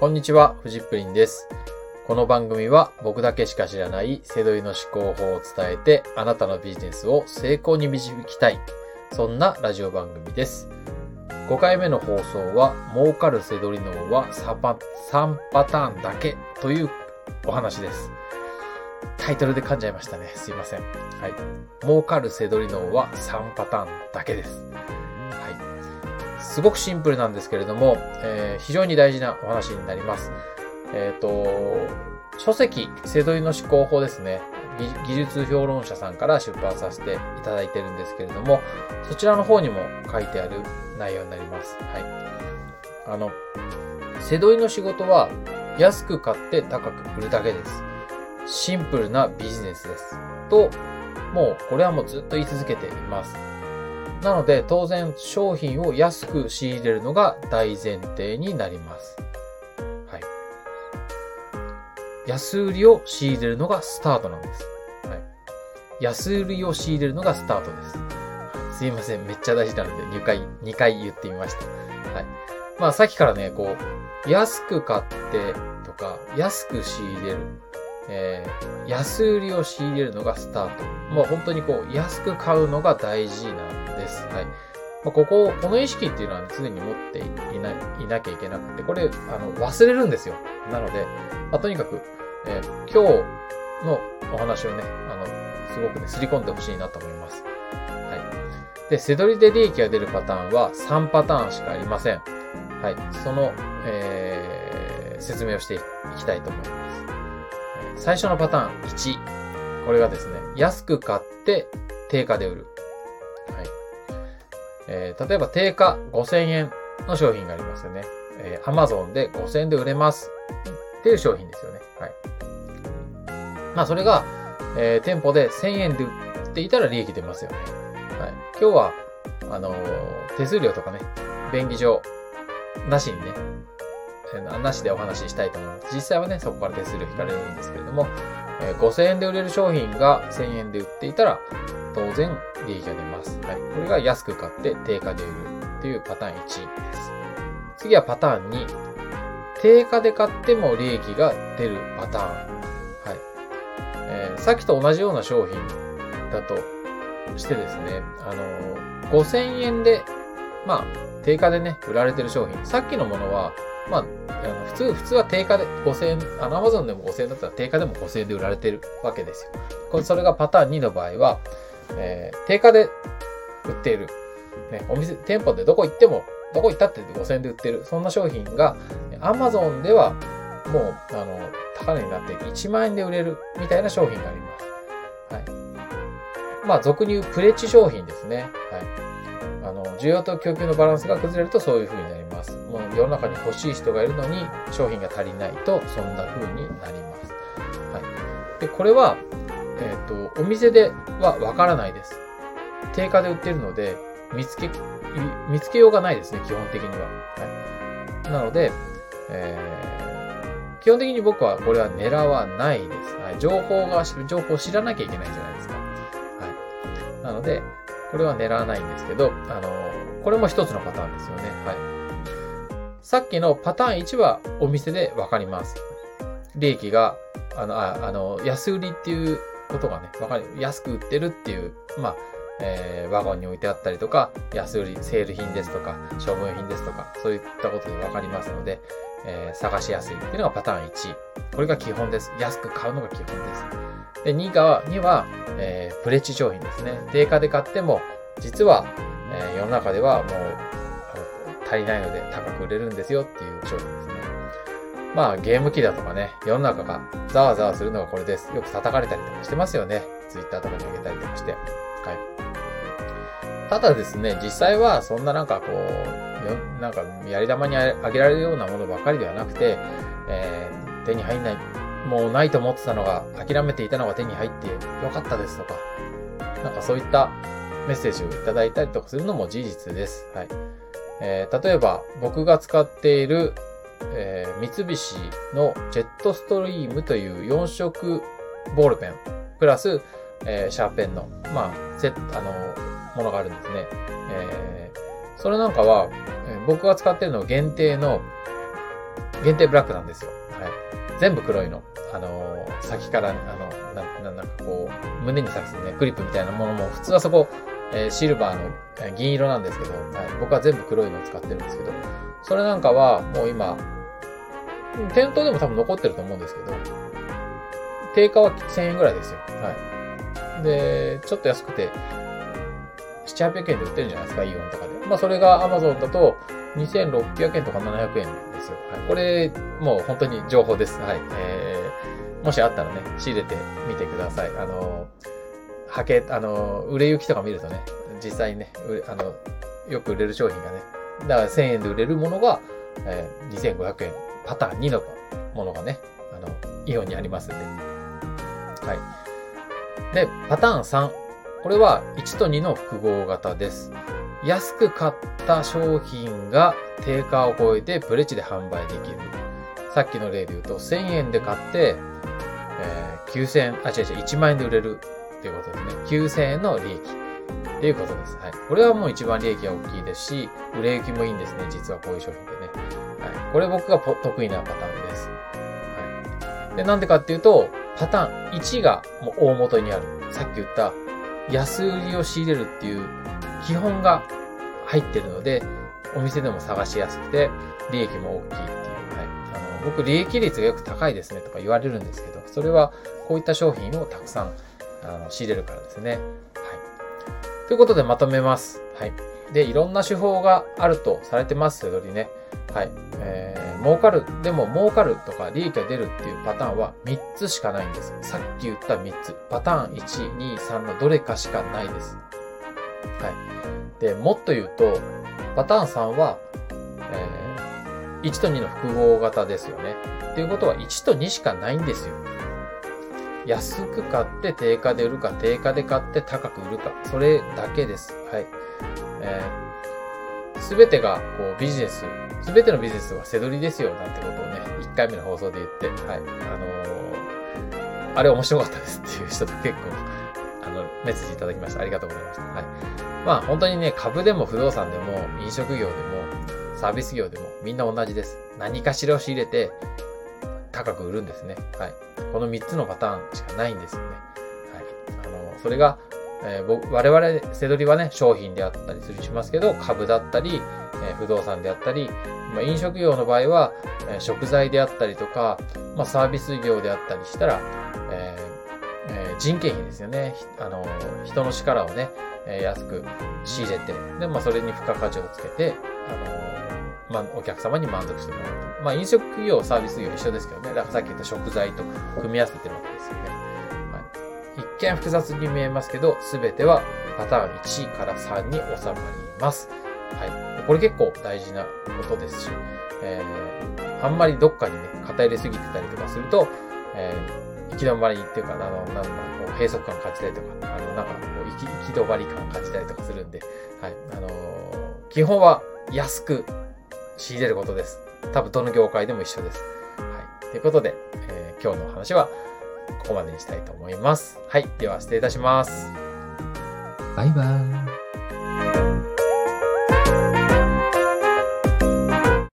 こんにちは、フジップリンです。この番組は僕だけしか知らないセドリの思考法を伝えてあなたのビジネスを成功に導きたい。そんなラジオ番組です。5回目の放送は儲かるセドリ脳は3パ ,3 パターンだけというお話です。タイトルで噛んじゃいましたね。すいません。はい。儲かるセドリ脳は3パターンだけです。すごくシンプルなんですけれども、えー非常に大事なお話になります。えっ、と、書籍、セドリの思考法ですね。技術評論者さんから出版させていただいてるんですけれども、そちらの方にも書いてある内容になります。はい。あの、セドリの仕事は安く買って高く売るだけです。シンプルなビジネスです。と、もうこれはもうずっと言い続けています。なので当然商品を安く仕入れるのが大前提になります。はい。安売りを仕入れるのがスタートなんです。はい。安売りを仕入れるのがスタートです。すいません。めっちゃ大事なので2回、2回言ってみました。はい。まあさっきからね、こう、安く買ってとか、安く仕入れる。えー安売りを仕入れるのがスタート。もう本当にこう、安く買うのが大事なんです。はい。まあ、ここ、この意識っていうのは、ね、常に持っていな、いなきゃいけなくて、これ、あの、忘れるんですよ。なので、まあ、とにかく、えー今日のお話をね、あの、すごくね、すり込んでほしいなと思います。はい。で、せどりで利益が出るパターンは3パターンしかありません。はい。その、えー説明をしていきたいと思います。最初のパターン1。これがですね、安く買って定価で売る。はい。えー例えば定価5000円の商品がありますよね。えー Amazon で5000円で売れます。っていう商品ですよね。はい。まあ、それが、えー店舗で1000円で売っていたら利益出ますよね。はい。今日は、あのー手数料とかね、便宜上、なしにね、えーなしでお話ししたいと思います。実際はね、そこから手数料引かれるんですけれども、えー5000円で売れる商品が1000円で売っていたら、当然利益が出ます。はい。これが安く買って定価で売るっていうパターン1です。次はパターン2。定価で買っても利益が出るパターン。はい。えーさっきと同じような商品だとしてですね、あのー5000円で、まあ、定価でね、売られてる商品。さっきのものは、まあ、あの普通、普通は定価で5000円、アマゾンでも5000円だったら定価でも5000円で売られてるわけですよ。これ、それがパターン2の場合は、えー定価で売っている。ね、お店、店舗でどこ行っても、どこ行ったって5000円で売ってる。そんな商品が、アマゾンでは、もう、あの、高値になって1万円で売れるみたいな商品があります。はい。まあ、俗に言うプレッチ商品ですね。はい。あの、需要と供給のバランスが崩れるとそういう風になります。もう世の中に欲しい人がいるのに商品が足りないとそんな風になります。はい。で、これは、えっ、と、お店ではわからないです。定価で売ってるので、見つけ、見つけようがないですね、基本的には。はい。なので、えー基本的に僕はこれは狙わないです。はい。情報が、情報を知らなきゃいけないじゃないですか。はい。なので、これは狙わないんですけど、あの、これも一つのパターンですよね。はい。さっきのパターン1はお店でわかります。利益が、あの、ああの、安売りっていうことがね、わかる。安く売ってるっていう、まあ、えーワゴンに置いてあったりとか、安売り、セール品ですとか、処分品ですとか、そういったことでわかりますので、えー探しやすいっていうのがパターン1。これが基本です。安く買うのが基本です。で、2が、2は、えープレチ商品ですね。定価で買っても、実は、えー世の中ではもう、足りないので高く売れるんですよっていう商品ですね。まあ、ゲーム機だとかね、世の中がざわざわするのがこれです。よく叩かれたりとかしてますよね。ツイッターとかに上げたりとかして。はい。ただですね、実際はそんななんかこう、なんかやり玉にあげられるようなものばかりではなくて、えー手に入んない、もうないと思ってたのが、諦めていたのが手に入ってよかったですとか、なんかそういったメッセージをいただいたりとかするのも事実です。はい。えー例えば、僕が使っている、えー三菱のジェットストリームという4色ボールペン、プラス、えーシャーペンの、まあ、セット、あの、ものがあるんですね。えーそれなんかは、えー僕が使ってるのは限定の、限定ブラックなんですよ。はい。全部黒いの。あの、先から、あの、な、なんかこう、胸に刺すね、クリップみたいなものも、普通はそこ、えー、シルバーの、銀色なんですけど、はい、僕は全部黒いのを使ってるんですけど、それなんかは、もう今、店頭でも多分残ってると思うんですけど、定価は1000円ぐらいですよ。はい。で、ちょっと安くて、7、800円で売ってるんじゃないですか、イオンとかで。まあ、それが Amazon だと、2600円とか700円ですよ。はい。これ、もう本当に情報です。はい。えー、もしあったらね、仕入れてみてください。あの、はけ、あの、売れ行きとか見るとね、実際にね、あの、よく売れる商品がね、だから1000円で売れるものが、えー、2500円、パターン2のものがね、あの、イオンにありますんで。はい。で、パターン3。これは1と2の複合型です。安く買った商品が定価を超えてプレチで販売できる。さっきの例で言うと、1000円で買って、えー、9000、あ、違う違う、1万円で売れるっていうことですね。9000円の利益っていうことです。はい。これはもう一番利益が大きいですし、売れ行きもいいんですね。実はこういう商品でね。はい。これ僕が得意なパターンです。はい。で、なんでかっていうと、パターン1がもう大元にある。さっき言った安売りを仕入れるっていう基本が入ってるので、お店でも探しやすくて、利益も大きいっていう。はい。あの、僕、利益率がよく高いですねとか言われるんですけど、それはこういった商品をたくさん、あの、仕入れるからですね。はい。ということでまとめます。はい。で、いろんな手法があるとされてますよりね。はい。えー、儲かる。でも儲かるとか利益が出るっていうパターンは3つしかないんです。さっき言った3つ。パターン1、2、3のどれかしかないです。はい。で、もっと言うと、パターン3は、えー、1と2の複合型ですよね。っていうことは1と2しかないんですよ。安く買って定価で売るか、定価で買って高く売るか、それだけです。はい。えす、べてが、こう、ビジネス、すべてのビジネスは背取りですよ、なんてことをね、1回目の放送で言って、はい。あのー、あれ面白かったですっていう人と結構、あの、メッセージいただきました。ありがとうございました。はい。まあ、本当にね、株でも不動産でも、飲食業でも、サービス業でも、みんな同じです。何かしらを仕入れて、高く売るんですね。はい。この3つのパターンしかないんですよね。はい。あの、それが、えー、我々、せどりはね、商品であったりするしますけど、株だったり、えー、不動産であったり、まあ、飲食業の場合は、えー、食材であったりとか、まあ、サービス業であったりしたら、ええー、人件費ですよね。あの、人の力をね、え安く仕入れて、で、まあ、それに付加価値をつけて、あの、まあ、お客様に満足してもらうと。まあ、飲食業、サービス業一緒ですけどね。だからさっき言った食材と組み合わせてるわけですよね。はい、一見複雑に見えますけど、すべてはパターン1から3に収まります。はい。これ結構大事なことですし、えー、あんまりどっかにね、偏りすぎてたりとかすると、えー、行き止まりっていうか、あの、なんだろう、閉塞感感じたりとか、あの、なんか、こう、行き、行き止まり感感じたりとかするんで、はい。あのー、基本は安く仕入れることです。多分どの業界でも一緒です。はい。ということで、えー、今日の話はここまでにしたいと思います。はい。では、失礼いたします。バイバイ。